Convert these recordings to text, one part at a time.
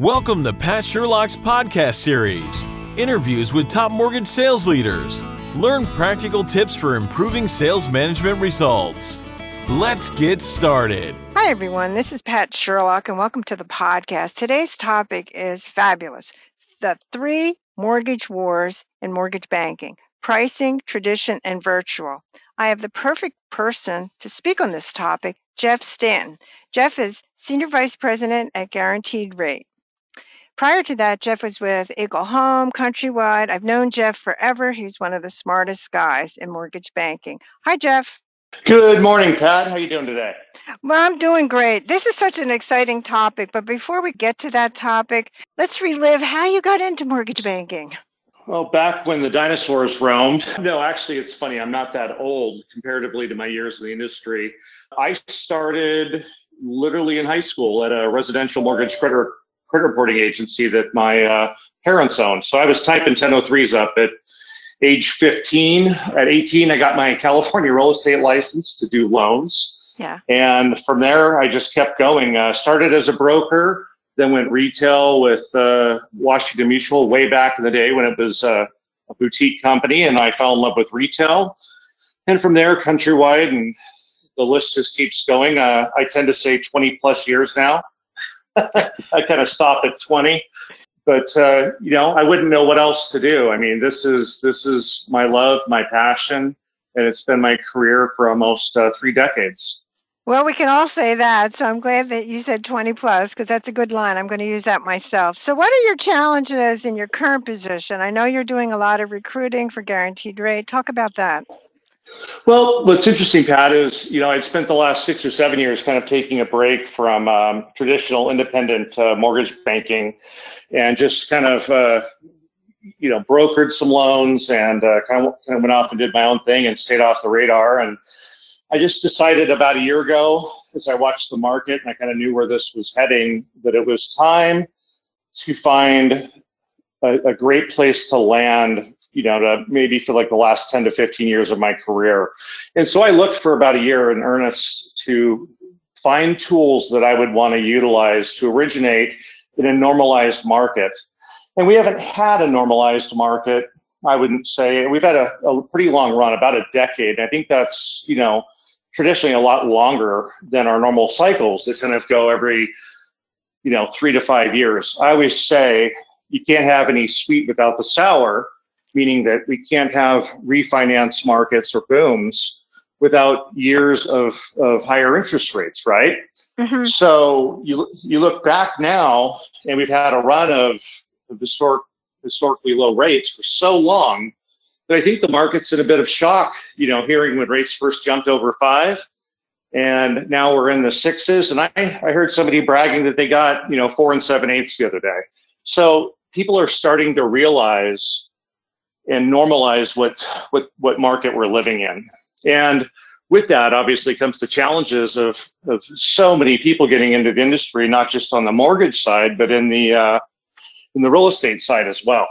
Welcome to Pat Sherlock's podcast series interviews with top mortgage sales leaders. Learn practical tips for improving sales management results. Let's get started. Hi, everyone. This is Pat Sherlock, and welcome to the podcast. Today's topic is fabulous the three mortgage wars in mortgage banking pricing, tradition, and virtual. I have the perfect person to speak on this topic, Jeff Stanton. Jeff is Senior Vice President at Guaranteed Rate. Prior to that, Jeff was with Eagle Home, Countrywide. I've known Jeff forever. He's one of the smartest guys in mortgage banking. Hi, Jeff. Good morning, Pat. How are you doing today? Well, I'm doing great. This is such an exciting topic, but before we get to that topic, let's relive how you got into mortgage banking. Well, back when the dinosaurs roamed. No, actually, it's funny. I'm not that old comparatively to my years in the industry. I started literally in high school at a residential mortgage credit credit reporting agency that my uh, parents owned. So I was typing 1003s up at age 15. At 18, I got my California real estate license to do loans. Yeah. And from there, I just kept going. Uh, started as a broker, then went retail with uh, Washington Mutual way back in the day when it was uh, a boutique company, and I fell in love with retail. And from there, countrywide, and the list just keeps going. Uh, I tend to say 20 plus years now. I kind of stop at 20. But uh, you know, I wouldn't know what else to do. I mean, this is this is my love, my passion, and it's been my career for almost uh, three decades. Well, we can all say that. So I'm glad that you said 20 plus because that's a good line. I'm going to use that myself. So, what are your challenges in your current position? I know you're doing a lot of recruiting for Guaranteed Rate. Talk about that. Well, what's interesting, Pat, is you know I'd spent the last six or seven years kind of taking a break from um, traditional independent uh, mortgage banking, and just kind of uh, you know brokered some loans and uh, kind of kind of went off and did my own thing and stayed off the radar. And I just decided about a year ago, as I watched the market and I kind of knew where this was heading, that it was time to find a, a great place to land you know, to maybe for like the last 10 to 15 years of my career. And so I looked for about a year in earnest to find tools that I would want to utilize to originate in a normalized market. And we haven't had a normalized market, I wouldn't say. We've had a, a pretty long run, about a decade. I think that's, you know, traditionally a lot longer than our normal cycles that kind of go every, you know, three to five years. I always say you can't have any sweet without the sour meaning that we can't have refinance markets or booms without years of, of higher interest rates, right? Mm-hmm. So you you look back now, and we've had a run of, of historic historically low rates for so long that I think the market's in a bit of shock. You know, hearing when rates first jumped over five, and now we're in the sixes. And I I heard somebody bragging that they got you know four and seven eighths the other day. So people are starting to realize and normalize what what what market we're living in. And with that, obviously, comes the challenges of of so many people getting into the industry, not just on the mortgage side, but in the uh, in the real estate side as well.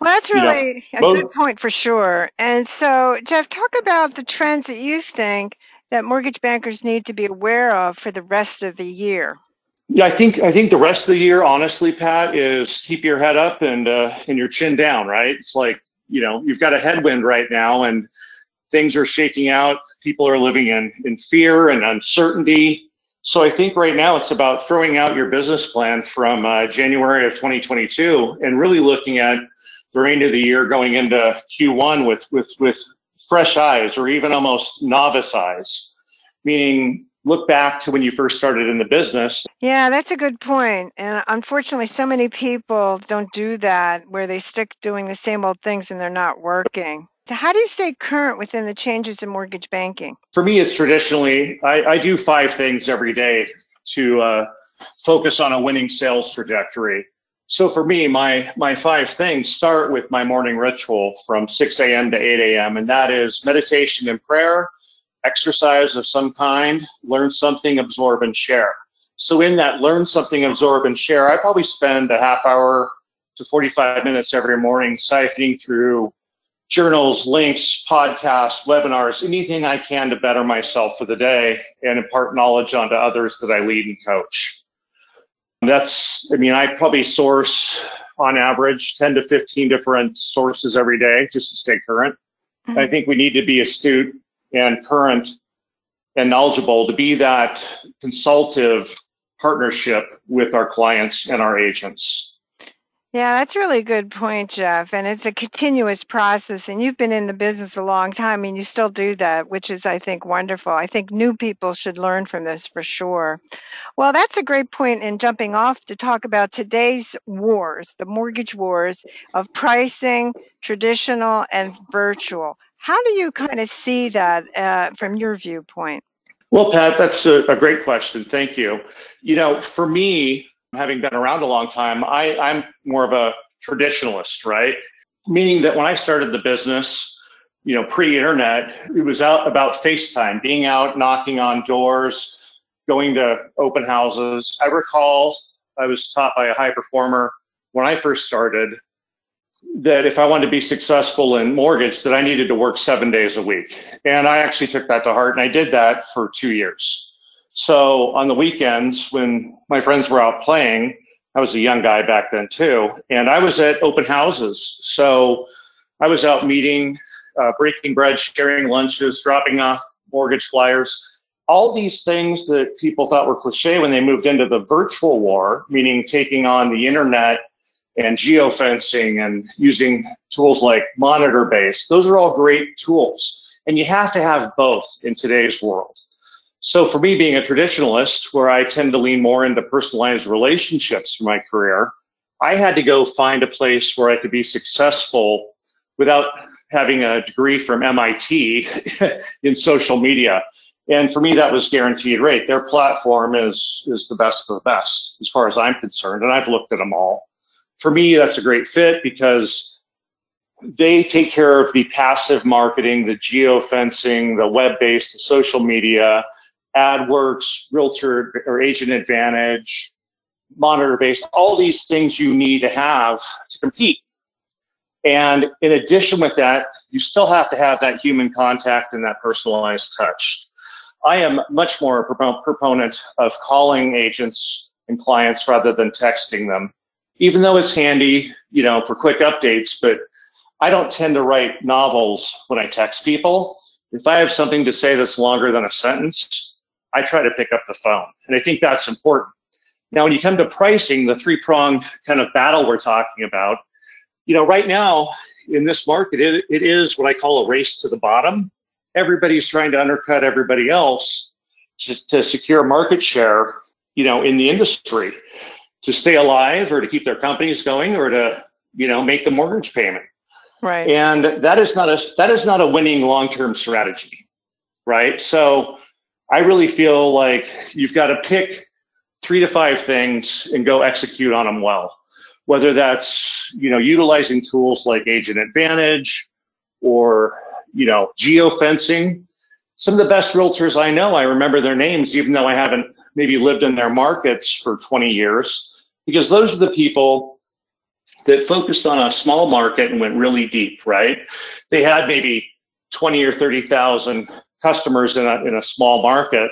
Well, that's really you know, a good point for sure. And so, Jeff, talk about the trends that you think that mortgage bankers need to be aware of for the rest of the year. Yeah, I think I think the rest of the year, honestly, Pat, is keep your head up and uh, and your chin down. Right? It's like you know you've got a headwind right now, and things are shaking out. People are living in in fear and uncertainty. So I think right now it's about throwing out your business plan from uh, January of 2022 and really looking at the remainder of the year going into Q1 with with with fresh eyes or even almost novice eyes, meaning look back to when you first started in the business. Yeah, that's a good point. And unfortunately, so many people don't do that where they stick doing the same old things and they're not working. So, how do you stay current within the changes in mortgage banking? For me, it's traditionally, I, I do five things every day to uh, focus on a winning sales trajectory. So for me, my my five things start with my morning ritual from 6 a.m. to 8 a.m. and that is meditation and prayer, exercise of some kind, learn something, absorb, and share. So in that learn something, absorb, and share, I probably spend a half hour to 45 minutes every morning siphoning through journals, links, podcasts, webinars, anything I can to better myself for the day and impart knowledge onto others that I lead and coach. That's, I mean, I probably source on average 10 to 15 different sources every day just to stay current. Mm-hmm. I think we need to be astute and current and knowledgeable to be that consultative partnership with our clients and our agents. Yeah, that's really a good point, Jeff. And it's a continuous process. And you've been in the business a long time and you still do that, which is, I think, wonderful. I think new people should learn from this for sure. Well, that's a great point in jumping off to talk about today's wars, the mortgage wars of pricing, traditional and virtual. How do you kind of see that uh, from your viewpoint? Well, Pat, that's a, a great question. Thank you. You know, for me, having been around a long time, I, I'm more of a traditionalist, right? Meaning that when I started the business, you know, pre-internet, it was out about FaceTime, being out knocking on doors, going to open houses. I recall I was taught by a high performer when I first started that if I wanted to be successful in mortgage, that I needed to work seven days a week. And I actually took that to heart and I did that for two years. So on the weekends, when my friends were out playing, I was a young guy back then too, and I was at open houses. So I was out meeting, uh, breaking bread, sharing lunches, dropping off mortgage flyers. All these things that people thought were cliche when they moved into the virtual war, meaning taking on the internet and geofencing and using tools like MonitorBase. Those are all great tools. And you have to have both in today's world. So for me, being a traditionalist, where I tend to lean more into personalized relationships for my career, I had to go find a place where I could be successful without having a degree from MIT in social media. And for me, that was guaranteed rate. Their platform is, is the best of the best as far as I'm concerned. And I've looked at them all. For me, that's a great fit because they take care of the passive marketing, the geofencing, the web-based, the social media, AdWorks, Realtor or Agent Advantage, monitor based, all these things you need to have to compete. And in addition with that, you still have to have that human contact and that personalized touch. I am much more a proponent of calling agents and clients rather than texting them, even though it's handy, you know, for quick updates, but I don't tend to write novels when I text people. If I have something to say that's longer than a sentence, I try to pick up the phone. And I think that's important. Now, when you come to pricing, the three pronged kind of battle we're talking about, you know, right now in this market, it, it is what I call a race to the bottom. Everybody's trying to undercut everybody else to, to secure market share, you know, in the industry to stay alive or to keep their companies going or to, you know, make the mortgage payment. Right. And that is not a that is not a winning long-term strategy. Right. So I really feel like you've got to pick three to five things and go execute on them well. Whether that's, you know, utilizing tools like Agent Advantage or, you know, geofencing. Some of the best realtors I know, I remember their names, even though I haven't maybe lived in their markets for 20 years, because those are the people that focused on a small market and went really deep, right? They had maybe 20 or 30,000 customers in a, in a small market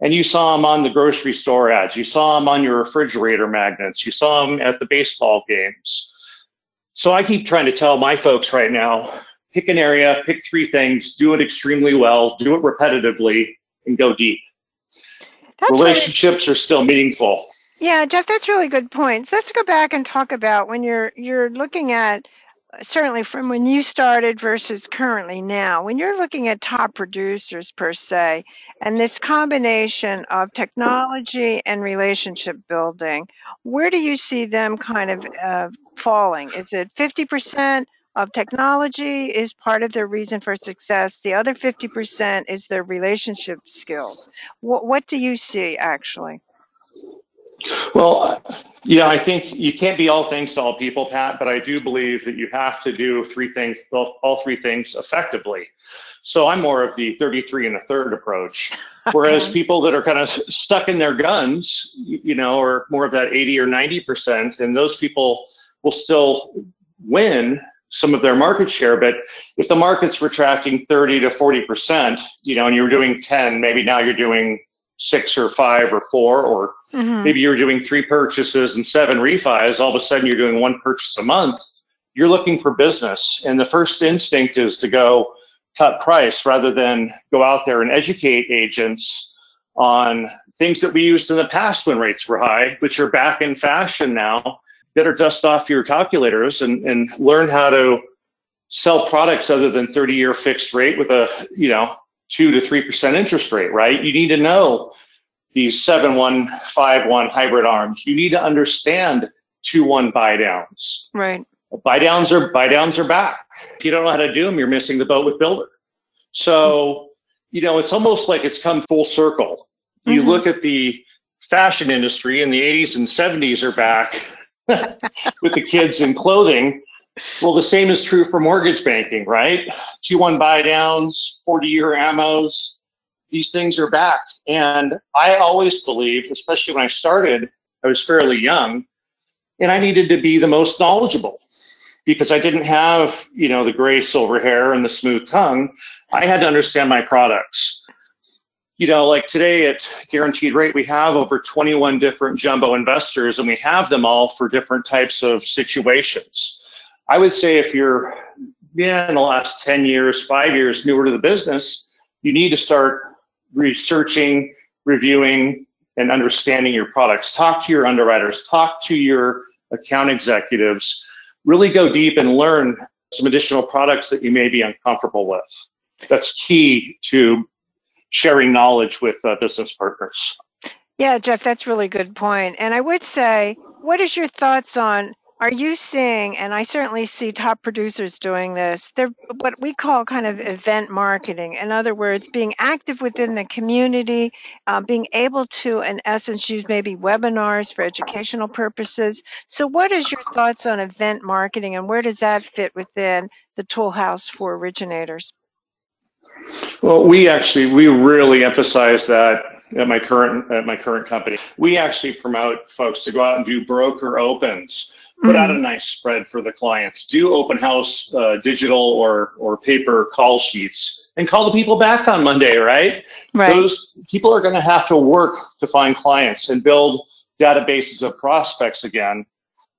and you saw them on the grocery store ads you saw them on your refrigerator magnets you saw them at the baseball games. So i keep trying to tell my folks right now pick an area pick three things do it extremely well do it repetitively and go deep. That's relationships really, are still meaningful yeah jeff that's really good points let's go back and talk about when you're you're looking at certainly from when you started versus currently now, when you're looking at top producers per se, and this combination of technology and relationship building, where do you see them kind of uh, falling? Is it 50%? Of technology is part of their reason for success. The other 50% is their relationship skills. What, what do you see actually? Well, you know, I think you can't be all things to all people, Pat, but I do believe that you have to do three things, all three things effectively. So I'm more of the 33 and a third approach. Whereas people that are kind of stuck in their guns, you know, are more of that 80 or 90%, and those people will still win some of their market share. But if the market's retracting 30 to 40%, you know, and you're doing 10, maybe now you're doing six or five or four, or mm-hmm. maybe you're doing three purchases and seven refis. All of a sudden, you're doing one purchase a month. You're looking for business, and the first instinct is to go cut price rather than go out there and educate agents on things that we used in the past when rates were high, which are back in fashion now. Better dust off your calculators and, and learn how to sell products other than 30 year fixed rate with a, you know, two to 3% interest rate, right? You need to know these 7151 hybrid arms. You need to understand 2 1 buy downs. Right. Buy downs are buy downs are back. If you don't know how to do them, you're missing the boat with builder. So, you know, it's almost like it's come full circle. You mm-hmm. look at the fashion industry in the 80s and 70s are back with the kids in clothing well, the same is true for mortgage banking, right? T1 buy downs, 40 year ammos, these things are back. And I always believed, especially when I started, I was fairly young, and I needed to be the most knowledgeable because I didn't have, you know, the gray silver hair and the smooth tongue. I had to understand my products. You know, like today at Guaranteed Rate, we have over 21 different jumbo investors, and we have them all for different types of situations I would say if you're yeah, in the last 10 years, five years newer to the business, you need to start researching, reviewing, and understanding your products. Talk to your underwriters, talk to your account executives, really go deep and learn some additional products that you may be uncomfortable with. That's key to sharing knowledge with uh, business partners. Yeah, Jeff, that's really good point. And I would say, what is your thoughts on are you seeing, and I certainly see top producers doing this, they're what we call kind of event marketing. In other words, being active within the community, uh, being able to, in essence, use maybe webinars for educational purposes. So, what is your thoughts on event marketing, and where does that fit within the toolhouse for originators? Well, we actually we really emphasize that at my current at my current company. We actually promote folks to go out and do broker opens put out a mm-hmm. nice spread for the clients. Do open house uh, digital or or paper call sheets and call the people back on Monday, right? Right. Those people are going to have to work to find clients and build databases of prospects again,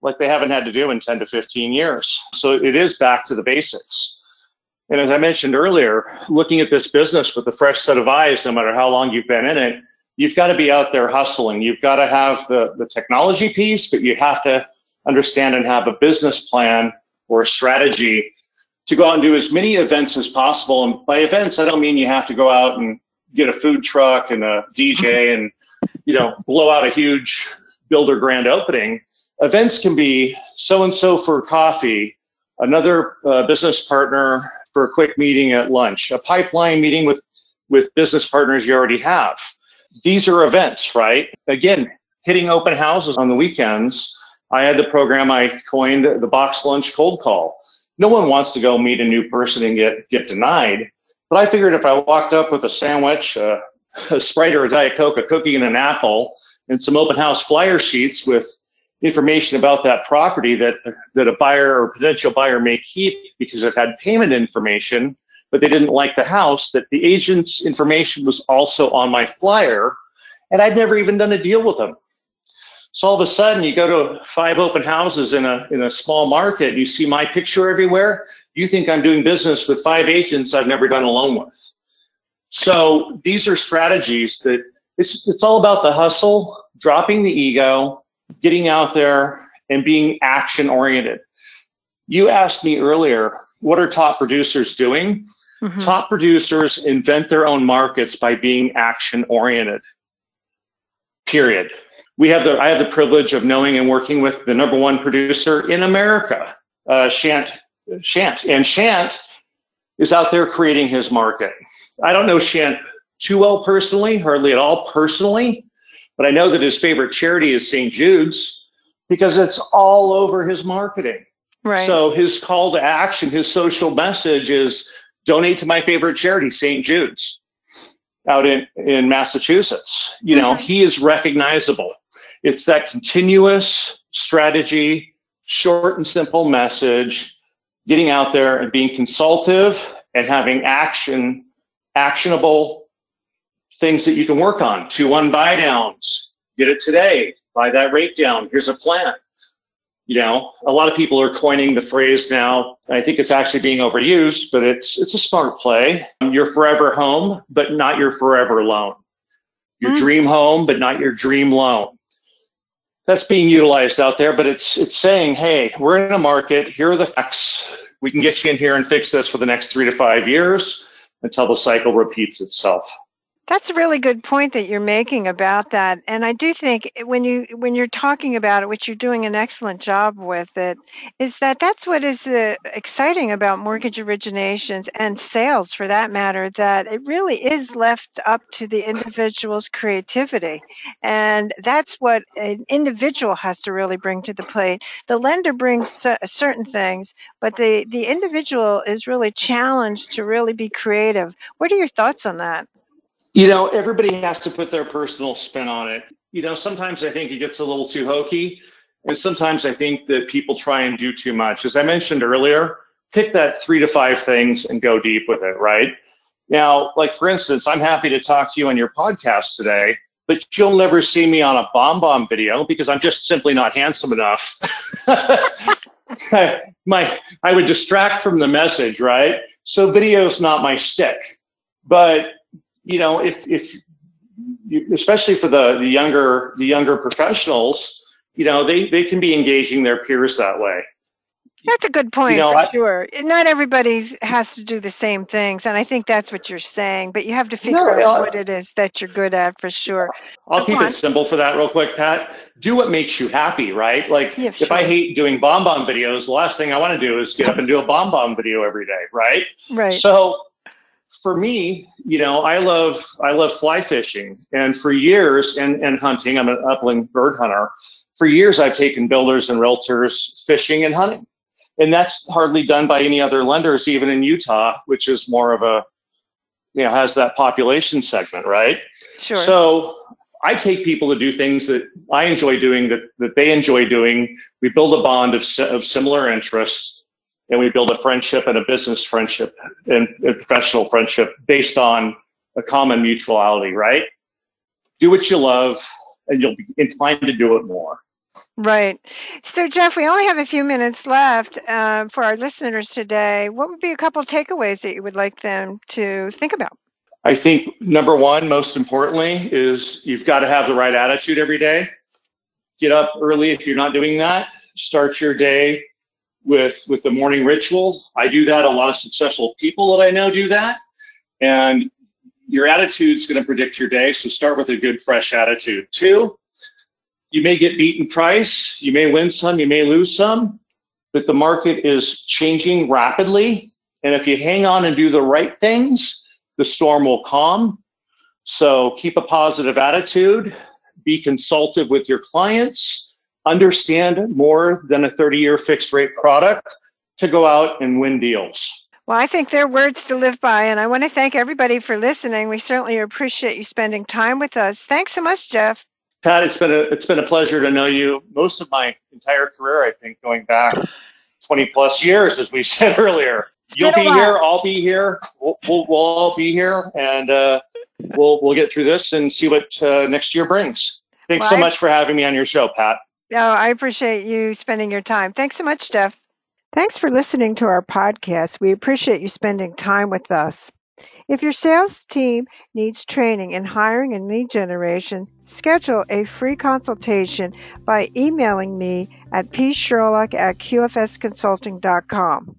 like they haven't had to do in 10 to 15 years. So it is back to the basics. And as I mentioned earlier, looking at this business with a fresh set of eyes, no matter how long you've been in it, you've got to be out there hustling. You've got to have the, the technology piece, but you have to understand and have a business plan or a strategy to go out and do as many events as possible. And by events, I don't mean you have to go out and get a food truck and a DJ and you know blow out a huge builder grand opening. Events can be so and so for coffee, another uh, business partner for a quick meeting at lunch, a pipeline meeting with with business partners you already have. These are events, right? Again, hitting open houses on the weekends I had the program I coined the box lunch cold call. No one wants to go meet a new person and get get denied. But I figured if I walked up with a sandwich, a Sprite or a Diet Coke, a cookie and an apple, and some open house flyer sheets with information about that property that that a buyer or potential buyer may keep because it had payment information, but they didn't like the house, that the agent's information was also on my flyer, and I'd never even done a deal with them. So all of a sudden, you go to five open houses in a in a small market. You see my picture everywhere. You think I'm doing business with five agents I've never done a loan with. So these are strategies that it's it's all about the hustle, dropping the ego, getting out there, and being action oriented. You asked me earlier, what are top producers doing? Mm-hmm. Top producers invent their own markets by being action oriented. Period we have the I have the privilege of knowing and working with the number one producer in America, uh, Shant Shant, and Shant is out there creating his market. I don't know Shant too well personally, hardly at all personally, but I know that his favorite charity is St. Jude's because it's all over his marketing. Right. So his call to action, his social message is donate to my favorite charity, St. Jude's out in, in Massachusetts. You know, mm-hmm. he is recognizable. It's that continuous strategy, short and simple message, getting out there and being consultative and having action, actionable things that you can work on. Two one buy downs. Get it today. Buy that rate down. Here's a plan. You know, a lot of people are coining the phrase now. I think it's actually being overused, but it's it's a smart play. Your forever home, but not your forever loan. Your mm. dream home, but not your dream loan. That's being utilized out there, but it's it's saying, hey, we're in a market. Here are the facts. We can get you in here and fix this for the next three to five years until the cycle repeats itself. That's a really good point that you're making about that. And I do think when you when you're talking about it, which you're doing an excellent job with it, is that that's what is uh, exciting about mortgage originations and sales for that matter that it really is left up to the individual's creativity. And that's what an individual has to really bring to the plate. The lender brings certain things, but the the individual is really challenged to really be creative. What are your thoughts on that? You know, everybody has to put their personal spin on it. You know, sometimes I think it gets a little too hokey. And sometimes I think that people try and do too much. As I mentioned earlier, pick that three to five things and go deep with it, right? Now, like for instance, I'm happy to talk to you on your podcast today, but you'll never see me on a BombBomb video because I'm just simply not handsome enough. my I would distract from the message, right? So video's not my stick. But you know, if if you, especially for the the younger the younger professionals, you know, they they can be engaging their peers that way. That's a good point you know, for I, sure. Not everybody has to do the same things, and I think that's what you're saying. But you have to figure no, out uh, what it is that you're good at for sure. I'll keep on. it simple for that, real quick, Pat. Do what makes you happy, right? Like yeah, if sure. I hate doing BombBomb videos, the last thing I want to do is get up and do a BombBomb video every day, right? Right. So for me, you know, I love I love fly fishing, and for years, and and hunting. I'm an upland bird hunter. For years, I've taken builders and realtors fishing and hunting, and that's hardly done by any other lenders, even in Utah, which is more of a, you know, has that population segment, right? Sure. So I take people to do things that I enjoy doing, that that they enjoy doing. We build a bond of of similar interests and we build a friendship and a business friendship and a professional friendship based on a common mutuality, right? Do what you love, and you'll be inclined to do it more. Right. So, Jeff, we only have a few minutes left uh, for our listeners today. What would be a couple of takeaways that you would like them to think about? I think number one, most importantly, is you've got to have the right attitude every day. Get up early if you're not doing that. Start your day with with the morning ritual. I do that. A lot of successful people that I know do that. And your attitude's going to predict your day. So start with a good, fresh attitude. Two, you may get beaten price. You may win some. You may lose some. But the market is changing rapidly. And if you hang on and do the right things, the storm will calm. So keep a positive attitude. Be consultative with your clients understand more than a 30 year fixed rate product to go out and win deals. Well, I think they're words to live by, and I want to thank everybody for listening. We certainly appreciate you spending time with us. Thanks so much, Jeff. Pat, it's been a it's been a pleasure to know you most of my entire career. I think going back 20 plus years, as we said earlier. You'll be here. I'll be here. We'll, we'll, we'll all be here, and uh, we'll we'll get through this and see what uh, next year brings. Thanks well, so much for having me on your show, Pat. Oh, I appreciate you spending your time. Thanks so much, Jeff. Thanks for listening to our podcast. We appreciate you spending time with us. If your sales team needs training in hiring and lead generation, schedule a free consultation by emailing me at psherlock at qfsconsulting.com.